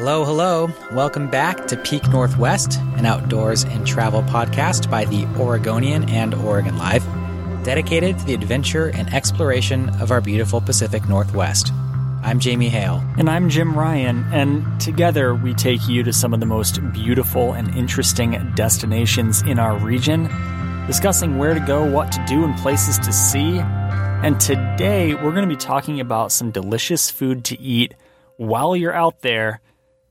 Hello, hello. Welcome back to Peak Northwest, an outdoors and travel podcast by the Oregonian and Oregon Live, dedicated to the adventure and exploration of our beautiful Pacific Northwest. I'm Jamie Hale. And I'm Jim Ryan, and together we take you to some of the most beautiful and interesting destinations in our region, discussing where to go, what to do, and places to see. And today we're going to be talking about some delicious food to eat while you're out there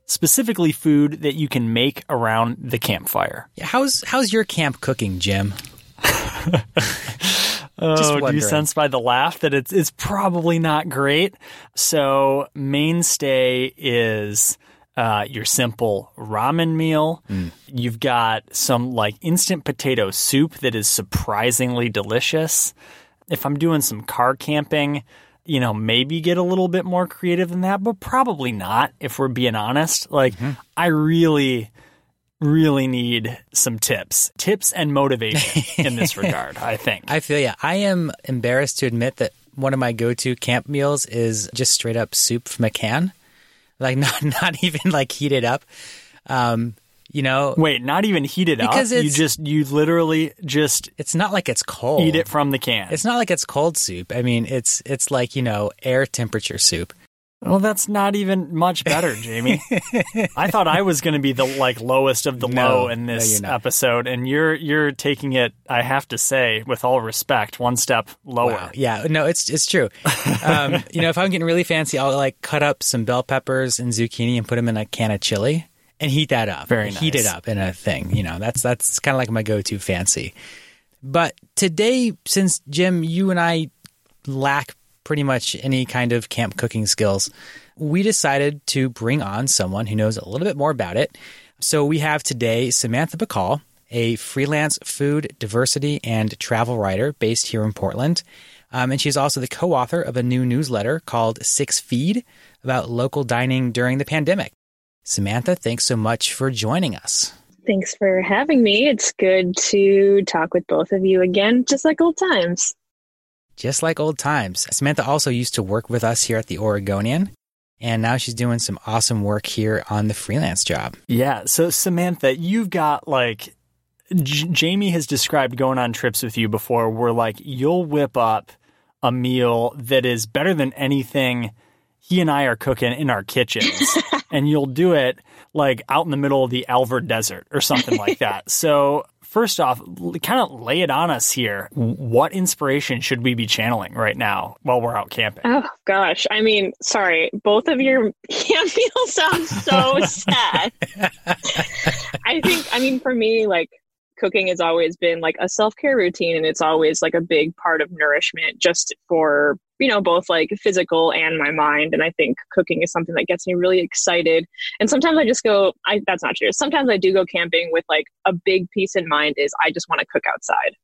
specifically food that you can make around the campfire. How's how's your camp cooking, Jim? oh, do you sense by the laugh that it's it's probably not great? So mainstay is uh, your simple ramen meal. Mm. You've got some like instant potato soup that is surprisingly delicious. If I'm doing some car camping, you know, maybe get a little bit more creative than that, but probably not if we're being honest. Like, mm-hmm. I really, really need some tips, tips and motivation in this regard, I think. I feel yeah. I am embarrassed to admit that one of my go to camp meals is just straight up soup from a can. Like, not, not even like heated up. Um, you know? Wait not even heated because up? You just you literally just it's not like it's cold. eat it from the can. It's not like it's cold soup. I mean it's it's like you know air temperature soup. Well that's not even much better jamie. I thought i was going to be the like lowest of the no, low in this no, episode and you're you're taking it i have to say with all respect one step lower. Wow. yeah. No it's it's true. Um, you know if i'm getting really fancy i'll like cut up some bell peppers and zucchini and put them in a can of chili and heat that up. Very nice. Heat it up in a thing. You know, that's that's kind of like my go-to fancy. But today, since Jim, you and I lack pretty much any kind of camp cooking skills, we decided to bring on someone who knows a little bit more about it. So we have today Samantha Bakall, a freelance food, diversity, and travel writer based here in Portland. Um, and she's also the co author of a new newsletter called Six Feed about local dining during the pandemic. Samantha, thanks so much for joining us. Thanks for having me. It's good to talk with both of you again, just like old times. Just like old times. Samantha also used to work with us here at the Oregonian, and now she's doing some awesome work here on the freelance job. Yeah. So, Samantha, you've got like J- Jamie has described going on trips with you before where like you'll whip up a meal that is better than anything he and I are cooking in our kitchens. and you'll do it like out in the middle of the Alvord Desert or something like that. So, first off, kind of lay it on us here. What inspiration should we be channeling right now while we're out camping? Oh, gosh. I mean, sorry, both of your camp meals sound so sad. I think, I mean, for me, like, cooking has always been like a self-care routine and it's always like a big part of nourishment just for you know both like physical and my mind and i think cooking is something that gets me really excited. And sometimes i just go i that's not true. Sometimes i do go camping with like a big piece in mind is i just want to cook outside.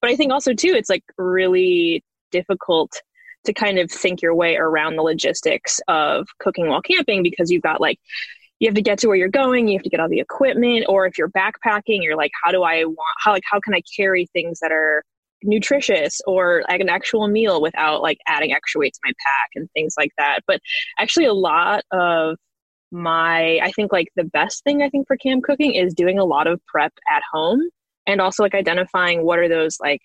But i think also too it's like really difficult to kind of think your way around the logistics of cooking while camping because you've got like you have to get to where you're going you have to get all the equipment or if you're backpacking you're like how do i want how like how can i carry things that are nutritious or like an actual meal without like adding extra weight to my pack and things like that but actually a lot of my i think like the best thing i think for camp cooking is doing a lot of prep at home and also like identifying what are those like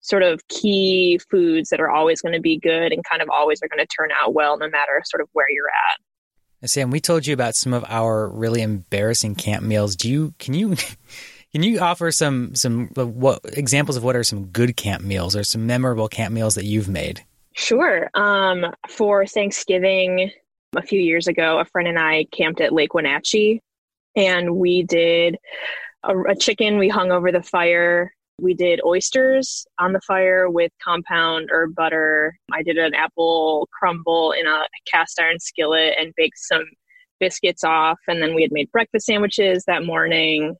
sort of key foods that are always going to be good and kind of always are going to turn out well no matter sort of where you're at Sam, we told you about some of our really embarrassing camp meals. Do you can you Can you offer some some what examples of what are some good camp meals or some memorable camp meals that you've made? Sure. Um, for Thanksgiving a few years ago, a friend and I camped at Lake Wenatchee, and we did a, a chicken we hung over the fire. We did oysters on the fire with compound herb butter. I did an apple crumble in a cast iron skillet and baked some biscuits off. And then we had made breakfast sandwiches that morning.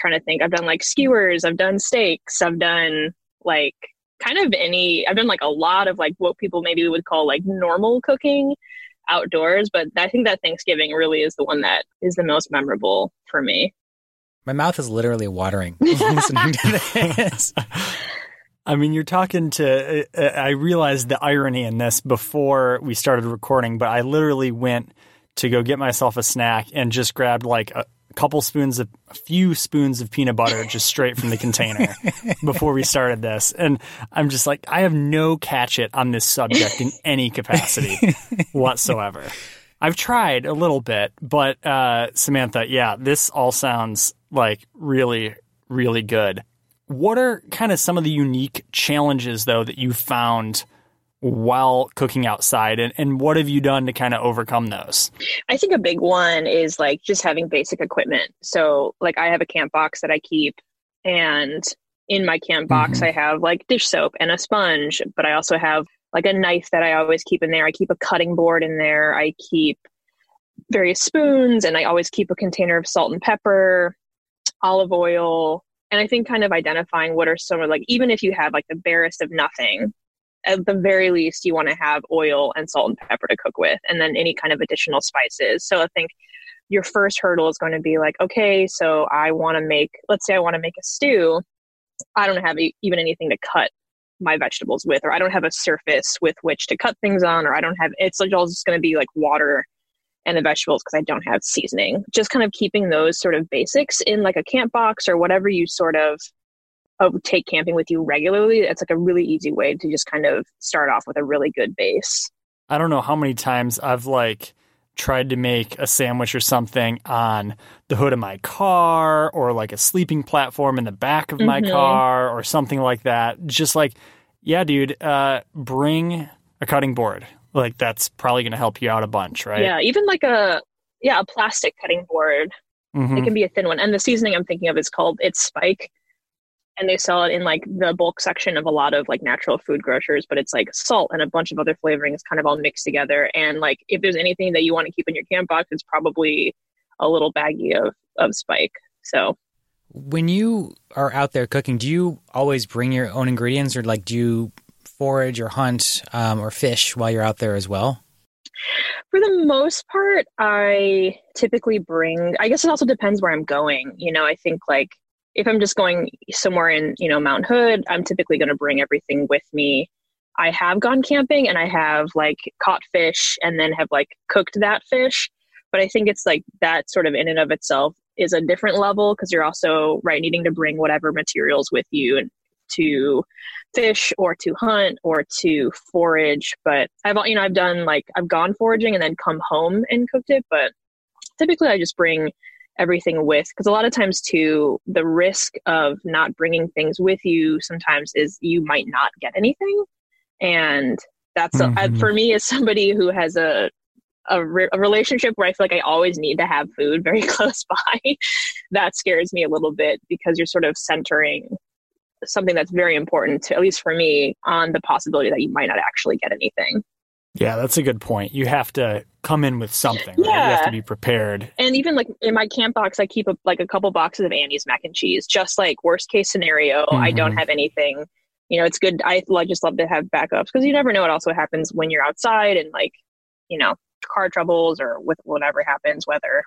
Trying to think, I've done like skewers, I've done steaks, I've done like kind of any, I've done like a lot of like what people maybe would call like normal cooking outdoors. But I think that Thanksgiving really is the one that is the most memorable for me. My mouth is literally watering listening to this. I mean, you're talking to. Uh, I realized the irony in this before we started recording, but I literally went to go get myself a snack and just grabbed like a couple spoons of a few spoons of peanut butter just straight from the container before we started this. And I'm just like, I have no catch it on this subject in any capacity whatsoever. I've tried a little bit, but uh, Samantha, yeah, this all sounds like really, really good. What are kind of some of the unique challenges, though, that you found while cooking outside and, and what have you done to kind of overcome those? I think a big one is like just having basic equipment. So like i have a camp box that i keep and in my camp box mm-hmm. i have like dish soap and a sponge but i also have like a knife that i always keep in there. I keep a cutting board in there. I keep various spoons and i always keep a container of salt and pepper olive oil and i think kind of identifying what are some of like even if you have like the barest of nothing at the very least you want to have oil and salt and pepper to cook with and then any kind of additional spices. So i think your first hurdle is going to be like okay so i want to make let's say i want to make a stew. I don't have even anything to cut my vegetables with or i don't have a surface with which to cut things on or i don't have it's all just going to be like water and the vegetables because i don't have seasoning. Just kind of keeping those sort of basics in like a camp box or whatever you sort of of take camping with you regularly, it's like a really easy way to just kind of start off with a really good base. I don't know how many times I've like tried to make a sandwich or something on the hood of my car or like a sleeping platform in the back of mm-hmm. my car or something like that. Just like, yeah, dude, uh, bring a cutting board. Like that's probably going to help you out a bunch, right? Yeah, even like a yeah, a plastic cutting board. Mm-hmm. It can be a thin one. And the seasoning I'm thinking of is called it's Spike and they sell it in like the bulk section of a lot of like natural food grocers but it's like salt and a bunch of other flavorings kind of all mixed together. And like if there's anything that you want to keep in your camp box it's probably a little baggie of of spike. So when you are out there cooking do you always bring your own ingredients or like do you forage or hunt um, or fish while you're out there as well? For the most part i typically bring i guess it also depends where i'm going. You know i think like if I'm just going somewhere in, you know, Mount Hood, I'm typically going to bring everything with me. I have gone camping and I have like caught fish and then have like cooked that fish. But I think it's like that sort of in and of itself is a different level because you're also right needing to bring whatever materials with you and to fish or to hunt or to forage. But I've you know I've done like I've gone foraging and then come home and cooked it. But typically I just bring everything with because a lot of times too the risk of not bringing things with you sometimes is you might not get anything and that's mm-hmm. a, for me as somebody who has a a, re- a, relationship where I feel like I always need to have food very close by. that scares me a little bit because you're sort of centering something that's very important to, at least for me, on the possibility that you might not actually get anything. Yeah, that's a good point. You have to come in with something. Right? Yeah. You have to be prepared. And even like in my camp box, I keep a, like a couple boxes of Annie's mac and cheese, just like worst case scenario. Mm-hmm. I don't have anything. You know, it's good. I, I just love to have backups because you never know what also happens when you're outside and like, you know, car troubles or with whatever happens, whether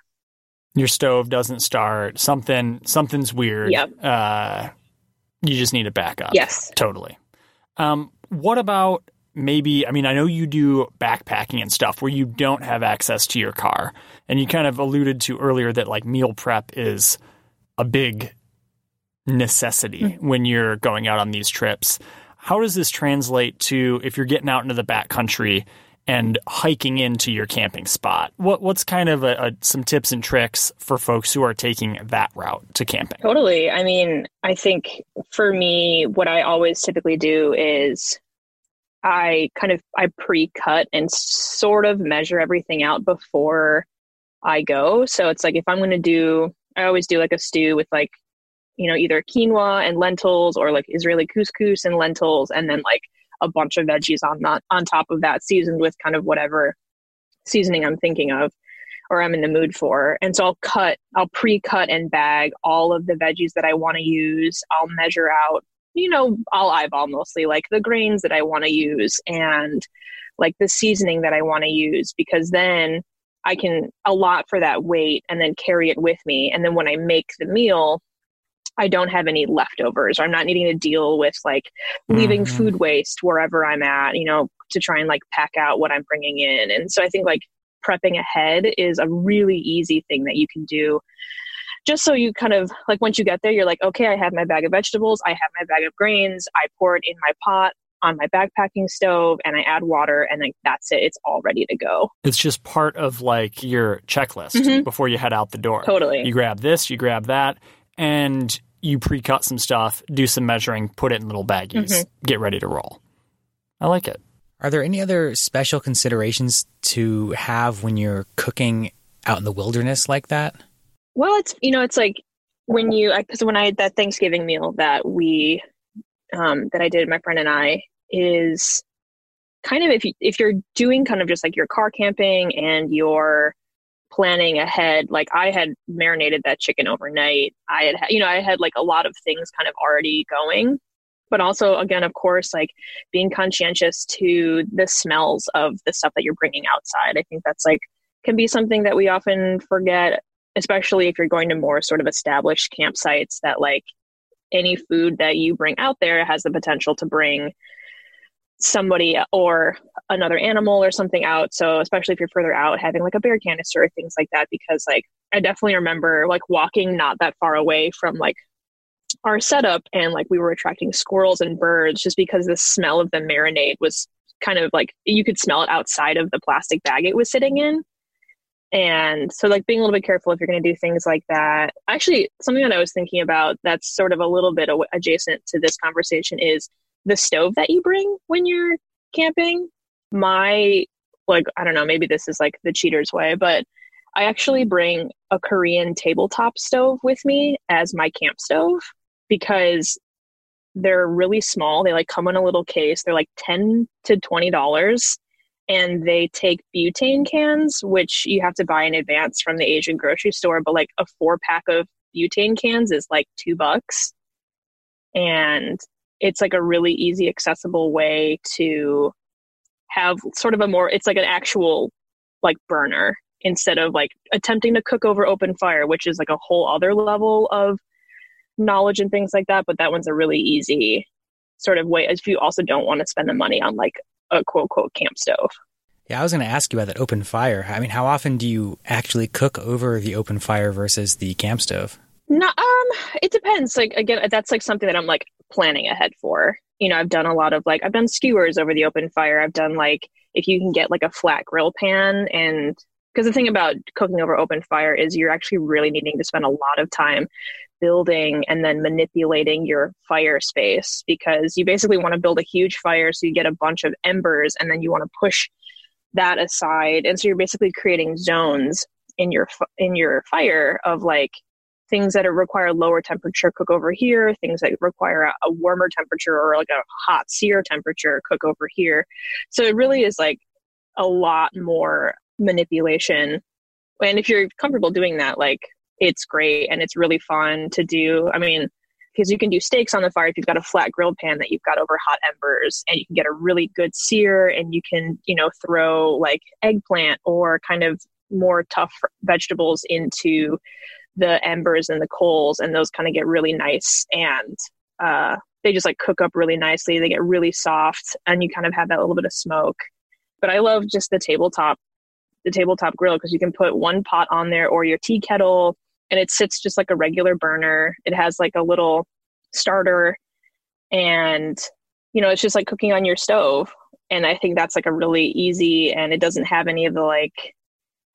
your stove doesn't start, something something's weird. Yep. Uh, you just need a backup. Yes. Totally. Um, what about maybe, I mean, I know you do backpacking and stuff where you don't have access to your car. And you kind of alluded to earlier that like meal prep is a big necessity mm-hmm. when you're going out on these trips. How does this translate to if you're getting out into the backcountry and hiking into your camping spot. What what's kind of a, a, some tips and tricks for folks who are taking that route to camping? Totally. I mean, I think for me, what I always typically do is I kind of I pre-cut and sort of measure everything out before I go. So it's like if I'm going to do, I always do like a stew with like, you know, either quinoa and lentils or like Israeli couscous and lentils, and then like a bunch of veggies on that on top of that, seasoned with kind of whatever seasoning I'm thinking of or I'm in the mood for. And so I'll cut, I'll pre-cut and bag all of the veggies that I want to use. I'll measure out, you know, I'll eyeball mostly like the grains that I want to use and like the seasoning that I want to use because then I can allot for that weight and then carry it with me. And then when I make the meal, I don't have any leftovers. Or I'm not needing to deal with like leaving mm-hmm. food waste wherever I'm at, you know, to try and like pack out what I'm bringing in. And so I think like prepping ahead is a really easy thing that you can do. Just so you kind of like once you get there, you're like, okay, I have my bag of vegetables, I have my bag of grains, I pour it in my pot, on my backpacking stove and I add water and then that's it. It's all ready to go. It's just part of like your checklist mm-hmm. before you head out the door. Totally. You grab this, you grab that, and you pre-cut some stuff, do some measuring, put it in little baggies, mm-hmm. get ready to roll. I like it. Are there any other special considerations to have when you're cooking out in the wilderness like that? Well, it's you know, it's like when you because when I that Thanksgiving meal that we um, that I did, my friend and I, is kind of if you if you're doing kind of just like your car camping and you're planning ahead like i had marinated that chicken overnight. I had you know i had like a lot of things kind of already going but also again of course like being conscientious to the smells of the stuff that you're bringing outside. I think that's like can be something that we often forget especially if you're going to more sort of established campsites that like any food that you bring out there has the potential to bring somebody or another animal or something out. So especially if you're further out, having like a bear canister or things like that, because like I definitely remember like walking not that far away from like our setup and like we were attracting squirrels and birds just because the smell of the marinade was kind of like you could smell it outside of the plastic bag it was sitting in. And so, like, being a little bit careful if you're going to do things like that. Actually, something that I was thinking about that's sort of a little bit adjacent to this conversation is the stove that you bring when you're camping. My, like, I don't know, maybe this is like the cheater's way, but I actually bring a Korean tabletop stove with me as my camp stove because they're really small. They like come in a little case. They're like 10 to $20 and they take butane cans, which you have to buy in advance from the Asian grocery store. But like a four pack of butane cans is like two bucks. And it's like a really easy, accessible way to have sort of a more, it's like an actual like burner instead of like attempting to cook over open fire, which is like a whole other level of knowledge and things like that. But that one's a really easy sort of way if you also don't want to spend the money on like a quote unquote camp stove. Yeah, I was going to ask you about that open fire. I mean, how often do you actually cook over the open fire versus the camp stove? No, um, it depends. Like again, that's like something that I'm like planning ahead for. You know, I've done a lot of like I've done skewers over the open fire. I've done like if you can get like a flat grill pan and because the thing about cooking over open fire is you're actually really needing to spend a lot of time building and then manipulating your fire space because you basically want to build a huge fire so you get a bunch of embers and then you want to push that aside. And so you're basically creating zones in your in your fire of like things that require lower temperature cook over here things that require a, a warmer temperature or like a hot sear temperature cook over here. So it really is like a lot more manipulation. And if you're comfortable doing that like it's great and it's really fun to do. I mean, because you can do steaks on the fire if you've got a flat grilled pan that you've got over hot embers and you can get a really good sear and you can, you know, throw like eggplant or kind of more tough vegetables into the embers and the coals and those kind of get really nice and uh, they just like cook up really nicely. They get really soft and you kind of have that little bit of smoke. But I love just the tabletop the tabletop grill because you can put one pot on there or your tea kettle and it sits just like a regular burner. It has like a little starter and you know, it's just like cooking on your stove and I think that's like a really easy and it doesn't have any of the like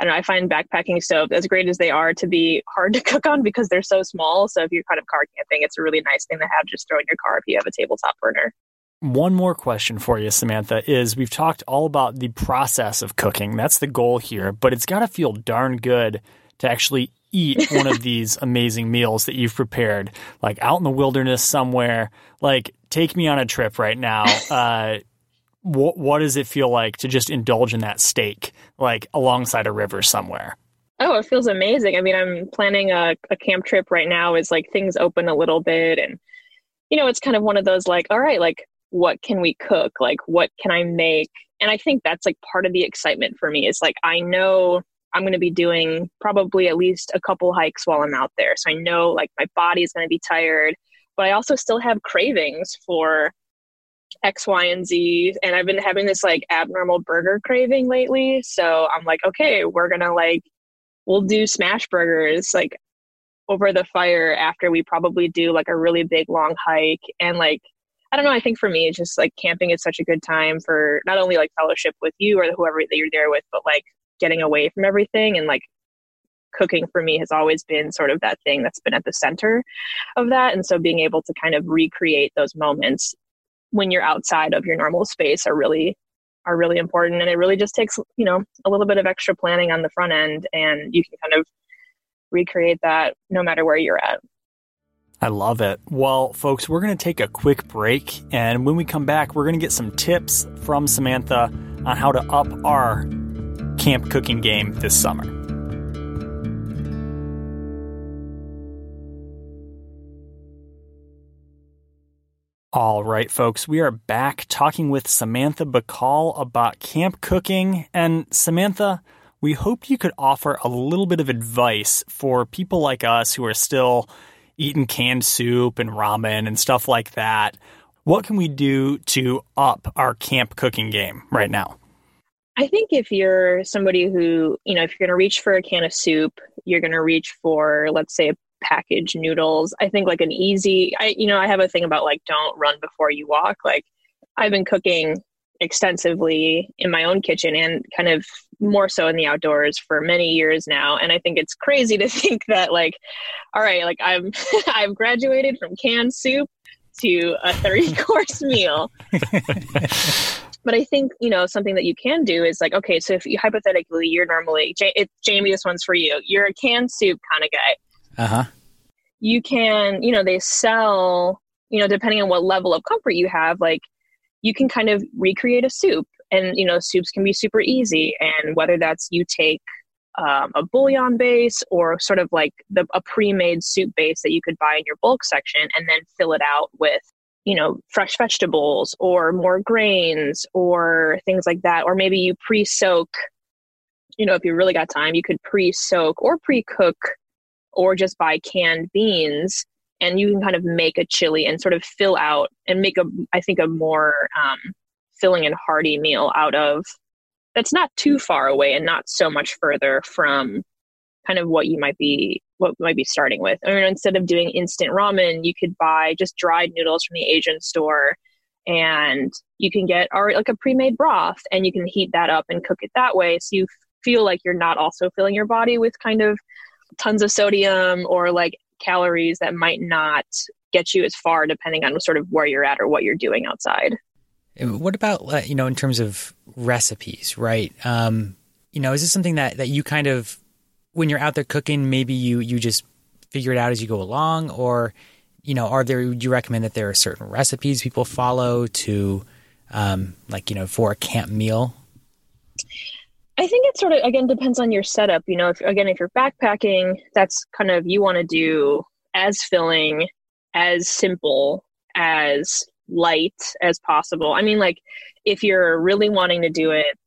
I don't know, I find backpacking stoves, as great as they are, to be hard to cook on because they're so small. So if you're kind of car camping, it's a really nice thing to have just throw in your car if you have a tabletop burner. One more question for you, Samantha, is we've talked all about the process of cooking. That's the goal here, but it's got to feel darn good to actually eat one of these amazing meals that you've prepared, like out in the wilderness somewhere. Like, take me on a trip right now. Uh, what, what does it feel like to just indulge in that steak, like alongside a river somewhere? Oh, it feels amazing. I mean, I'm planning a, a camp trip right now as like things open a little bit. And, you know, it's kind of one of those like, all right, like, what can we cook? Like, what can I make? And I think that's like part of the excitement for me is like, I know I'm going to be doing probably at least a couple hikes while I'm out there. So I know like my body is going to be tired, but I also still have cravings for X, Y, and Z. And I've been having this like abnormal burger craving lately. So I'm like, okay, we're going to like, we'll do smash burgers like over the fire after we probably do like a really big long hike. And like, I don't know, I think for me, it's just like camping is such a good time for not only like fellowship with you or whoever that you're there with, but like getting away from everything and like cooking for me has always been sort of that thing that's been at the center of that. And so being able to kind of recreate those moments when you're outside of your normal space are really are really important and it really just takes you know a little bit of extra planning on the front end and you can kind of recreate that no matter where you're at I love it. Well, folks, we're going to take a quick break. And when we come back, we're going to get some tips from Samantha on how to up our camp cooking game this summer. All right, folks, we are back talking with Samantha Bakall about camp cooking. And Samantha, we hope you could offer a little bit of advice for people like us who are still eating canned soup and ramen and stuff like that. What can we do to up our camp cooking game right now? I think if you're somebody who, you know, if you're going to reach for a can of soup, you're going to reach for, let's say, packaged noodles. I think like an easy, I you know, I have a thing about like don't run before you walk. Like I've been cooking extensively in my own kitchen and kind of more so in the outdoors for many years now and i think it's crazy to think that like all right like i'm i've graduated from canned soup to a three course meal but i think you know something that you can do is like okay so if you hypothetically you're normally it's jamie this one's for you. You're a canned soup kind of guy. Uh-huh. You can you know they sell you know depending on what level of comfort you have like you can kind of recreate a soup. And you know soups can be super easy. And whether that's you take um, a bouillon base or sort of like the, a pre-made soup base that you could buy in your bulk section and then fill it out with you know fresh vegetables or more grains or things like that. Or maybe you pre-soak you know if you really got time you could pre-soak or pre-cook or just buy canned beans and you can kind of make a chili and sort of fill out and make a i think a more um, filling and hearty meal out of that's not too far away and not so much further from kind of what you might be what might be starting with I mean, instead of doing instant ramen you could buy just dried noodles from the asian store and you can get or like a pre-made broth and you can heat that up and cook it that way so you feel like you're not also filling your body with kind of tons of sodium or like calories that might not get you as far depending on sort of where you're at or what you're doing outside. What about you know in terms of recipes, right? Um, you know, is this something that that you kind of when you're out there cooking, maybe you you just figure it out as you go along, or you know, are there? Would you recommend that there are certain recipes people follow to, um, like you know, for a camp meal? I think it sort of again depends on your setup. You know, if again if you're backpacking, that's kind of you want to do as filling, as simple, as light as possible. I mean, like if you're really wanting to do it,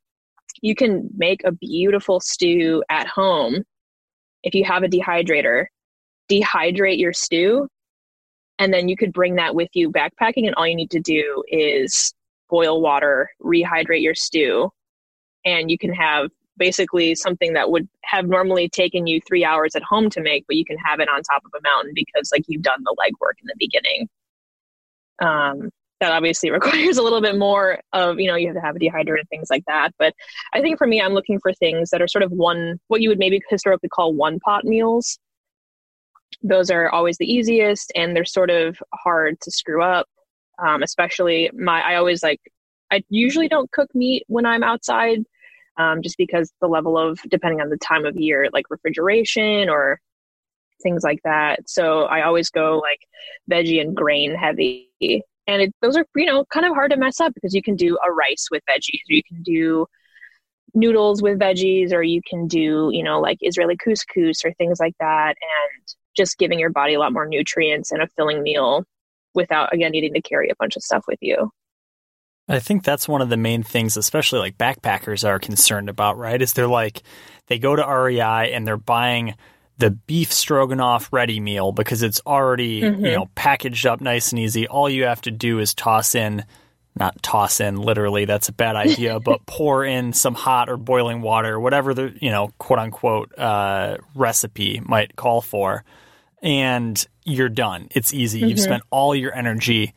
you can make a beautiful stew at home. If you have a dehydrator, dehydrate your stew, and then you could bring that with you backpacking, and all you need to do is boil water, rehydrate your stew, and you can have basically something that would have normally taken you three hours at home to make, but you can have it on top of a mountain because like you've done the legwork in the beginning. Um, that obviously requires a little bit more of you know you have to have a dehydrator and things like that. But i think for me i'm looking for things that are sort of one what you would maybe historically call one pot meals. Those are always the easiest and they're sort of hard to screw up. Um, especially my i always like i usually don't cook meat when i'm outside um, just because the level of depending on the time of year like refrigeration or things like that. So i always go like veggie and grain heavy and it, those are you know kind of hard to mess up because you can do a rice with veggies or you can do noodles with veggies or you can do you know like israeli couscous or things like that and just giving your body a lot more nutrients and a filling meal without again needing to carry a bunch of stuff with you I think that's one of the main things, especially like backpackers are concerned about, right? Is they're like, they go to REI and they're buying the beef stroganoff ready meal because it's already mm-hmm. you know packaged up nice and easy. All you have to do is toss in not toss in literally that's a bad idea but pour in some hot or boiling water whatever the you know quote unquote uh, recipe might call for and you're done it's easy mm-hmm. you've spent all your energy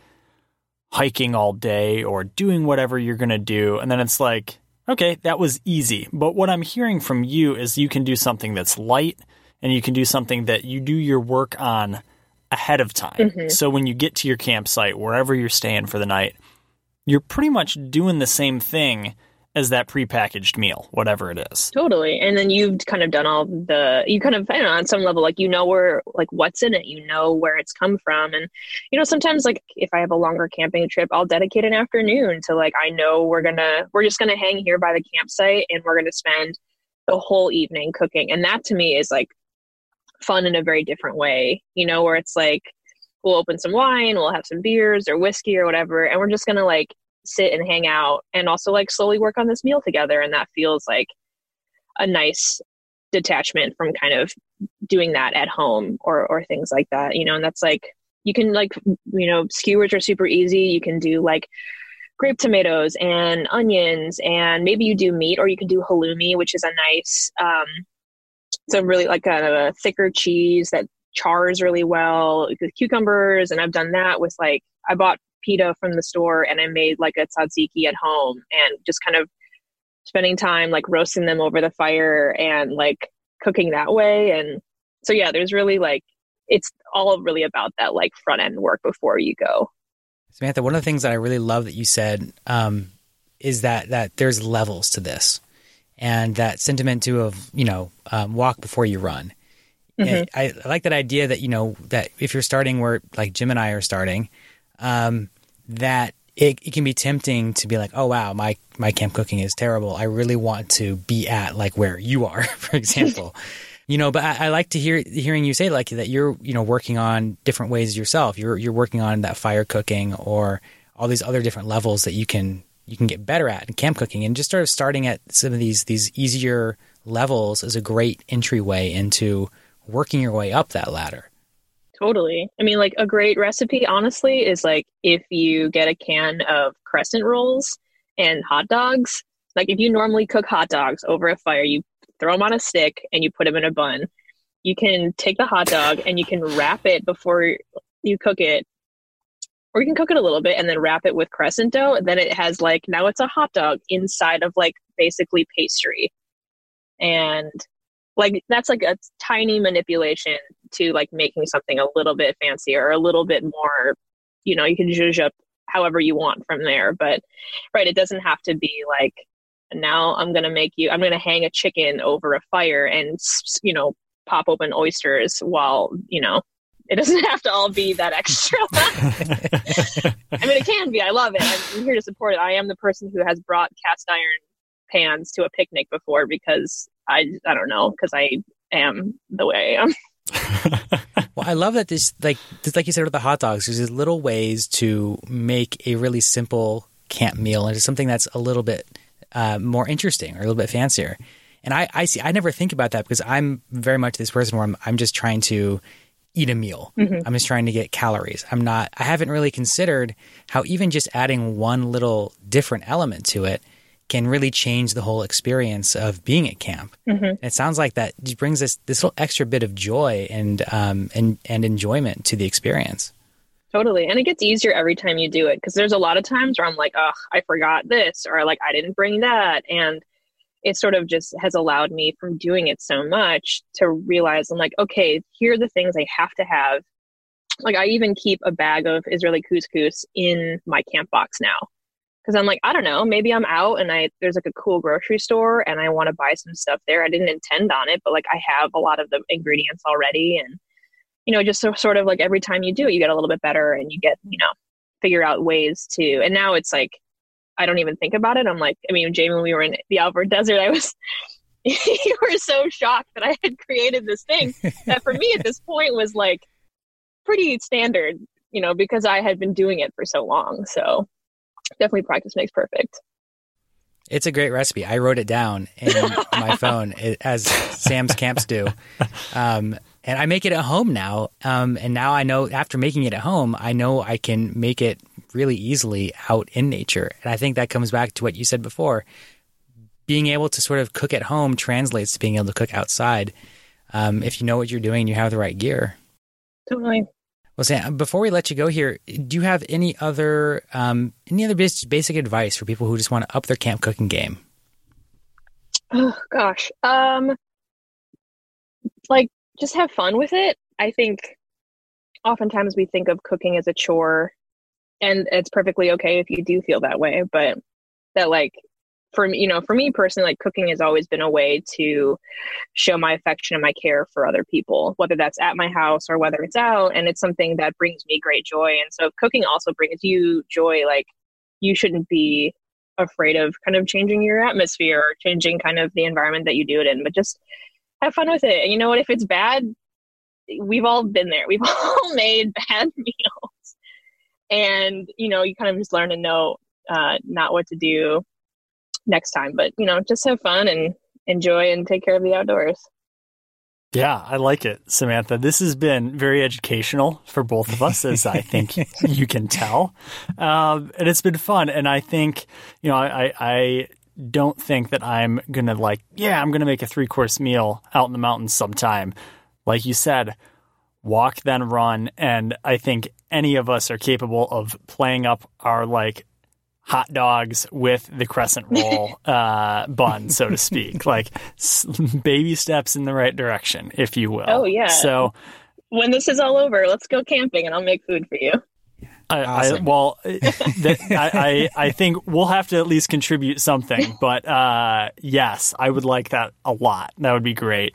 hiking all day or doing whatever you're going to do and then it's like okay that was easy but what i'm hearing from you is you can do something that's light and you can do something that you do your work on ahead of time. Mm-hmm. So when you get to your campsite, wherever you're staying for the night, you're pretty much doing the same thing as that prepackaged meal, whatever it is. Totally. And then you've kind of done all the, you kind of, I don't know, on some level, like you know where, like what's in it, you know where it's come from. And, you know, sometimes like if I have a longer camping trip, I'll dedicate an afternoon to like, I know we're to, we're just to hang here by the campsite and we're to spend the whole evening cooking. And that to me is like fun in a very different way, you know, where it's like we'll open some wine, we'll have some beers or whiskey or whatever, and we're just gonna like sit and hang out and also like slowly work on this meal together. And that feels like a nice detachment from kind of doing that at home or or things like that, you know, and that's like you can like you know, skewers are super easy. You can do like grape tomatoes and onions and maybe you do meat or you can do halloumi which is a nice um, it's a really like kind of a thicker cheese that chars really well with cucumbers. And I've done that with like, I bought pita from the store and I made like a tzatziki at home and just kind of spending time like roasting them over the fire and like cooking that way. And so, yeah, there's really like, it's all really about that like front end work before you go. Samantha, one of the things that I really love that you said um, is that that there's levels to this and that sentiment too of you know um, walk before you run. Mm-hmm. I, I, like that idea that you know that if you're starting where like Jim and I are starting, um, that it, it, can be tempting to be like, oh wow, my my camp cooking is terrible. I really want to be at like where you are, for example. you know, but I, I, like to hear hearing you say like that you're you know working on different ways yourself. You're you're working on that fire cooking or all these other different levels that you can you can get better at in camp cooking and just sort of starting at some of these these easier levels is a great entryway into working your way up that ladder. Totally. I mean, like a great recipe, honestly, is like if you get a can of crescent rolls and hot dogs. Like if you normally cook hot dogs over a fire, you throw them on a stick and you put them in a bun. You can take the hot dog and you can wrap it before you cook it or you can cook it a little bit and then wrap it with crescent dough. Then it has like now it's a hot dog inside of like basically pastry, and like that's like a tiny manipulation to like making something a little bit fancier or a little bit more. You know, you can zhuzh up however you want from there, but right, it doesn't have to be like now I'm gonna make you. I'm gonna hang a chicken over a fire and you know pop open oysters while you know it doesn't have to all be that extra. I mean, it can be. I love it. I'm here to support it. I am the person who has brought cast iron pans to a picnic before because I I don't know because I am the way I am. well, I love that this like just like you said with the hot dogs, there's these little ways to make a really simple camp meal into something that's a little bit uh, more interesting or a little bit fancier. And I, I see I never think about that because I'm very much this person where I'm I'm just trying to eat a meal. Mm-hmm. I'm just trying to get calories. I'm not, I haven't really considered how even just adding one little different element to it can really change the whole experience of being at camp. Mm-hmm. It sounds like that just brings us this little extra bit of joy and, um, and, and enjoyment to the experience. Totally. And it gets easier every time you do it because there's a lot of times where I'm like, oh, I forgot this or like I didn't bring that. And it sort of just has allowed me from doing it so much to realize I'm like, okay, here are the things I have to have. Like I even keep a bag of Israeli couscous in my camp box now. Cause I'm like, I don't know, maybe I'm out and I there's like a cool grocery store and I want to buy some stuff there. I didn't intend on it, but like I have a lot of the ingredients already and you know, just so, sort of like every time you do it, you get a little bit better and you get, you know, figure out ways to and now it's like I don't even think about it. I'm like, I mean, Jamie, when we were in the Alvord Desert, I was, you were so shocked that I had created this thing that for me at this point was like pretty standard, you know, because I had been doing it for so long. So definitely practice makes perfect. It's a great recipe. I wrote it down in my phone as Sam's camps do. Um, and I make it at home now. Um, and now I know after making it at home, I know I can make it really easily out in nature. And I think that comes back to what you said before. Being able to sort of cook at home translates to being able to cook outside um, if you know what you're doing, and you have the right gear. Totally. Well, Sam, before we let you go here, do you have any other um, any other basic advice for people who just want to up their camp cooking game? Oh gosh, um, like just have fun with it. I think oftentimes we think of cooking as a chore and it's perfectly okay if you do feel that way but that like for me you know for me personally like cooking has always been a way to show my affection and my care for other people whether that's at my house or whether it's out and it's something that brings me great joy and so if cooking also brings you joy like you shouldn't be afraid of kind of changing your atmosphere or changing kind of the environment that you do it in but just have fun with it and you know what if it's bad we've all been there we've all made bad meals and you know you kind of just learn to know uh, not what to do next time but you know just have fun and enjoy and take care of the outdoors yeah, I like it, Samantha. This has been very educational for both of us, as I think you can tell. Um, and it's been fun. And I think, you know, I, I don't think that I'm going to, like, yeah, I'm going to make a three course meal out in the mountains sometime. Like you said, walk, then run. And I think any of us are capable of playing up our like hot dogs with the crescent roll uh, bun, so to speak, like s- baby steps in the right direction, if you will. Oh yeah. So when this is all over, let's go camping and I'll make food for you. I, awesome. I, well, th- I, I, I think we'll have to at least contribute something, but uh, yes, I would like that a lot. That would be great.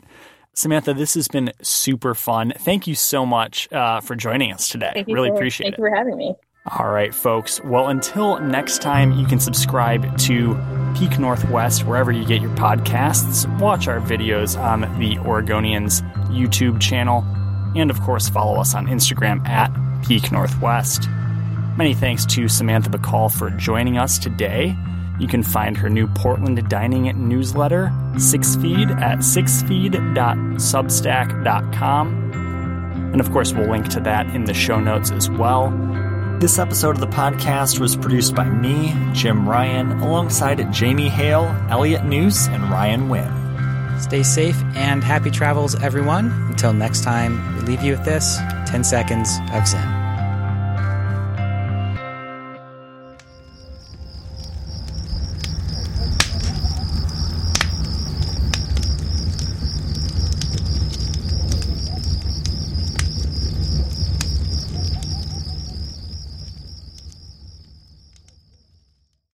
Samantha, this has been super fun. Thank you so much uh, for joining us today. really for, appreciate thank it. Thank you for having me. All right, folks. Well, until next time, you can subscribe to Peak Northwest wherever you get your podcasts. Watch our videos on the Oregonians YouTube channel. And of course, follow us on Instagram at Peak Northwest. Many thanks to Samantha Bakall for joining us today. You can find her new Portland Dining newsletter, Six Feed, at sixfeed.substack.com. And of course, we'll link to that in the show notes as well. This episode of the podcast was produced by me, Jim Ryan, alongside Jamie Hale, Elliot Njus, and Ryan Wynn. Stay safe and happy travels, everyone. Until next time, we leave you with this 10 seconds of Zen.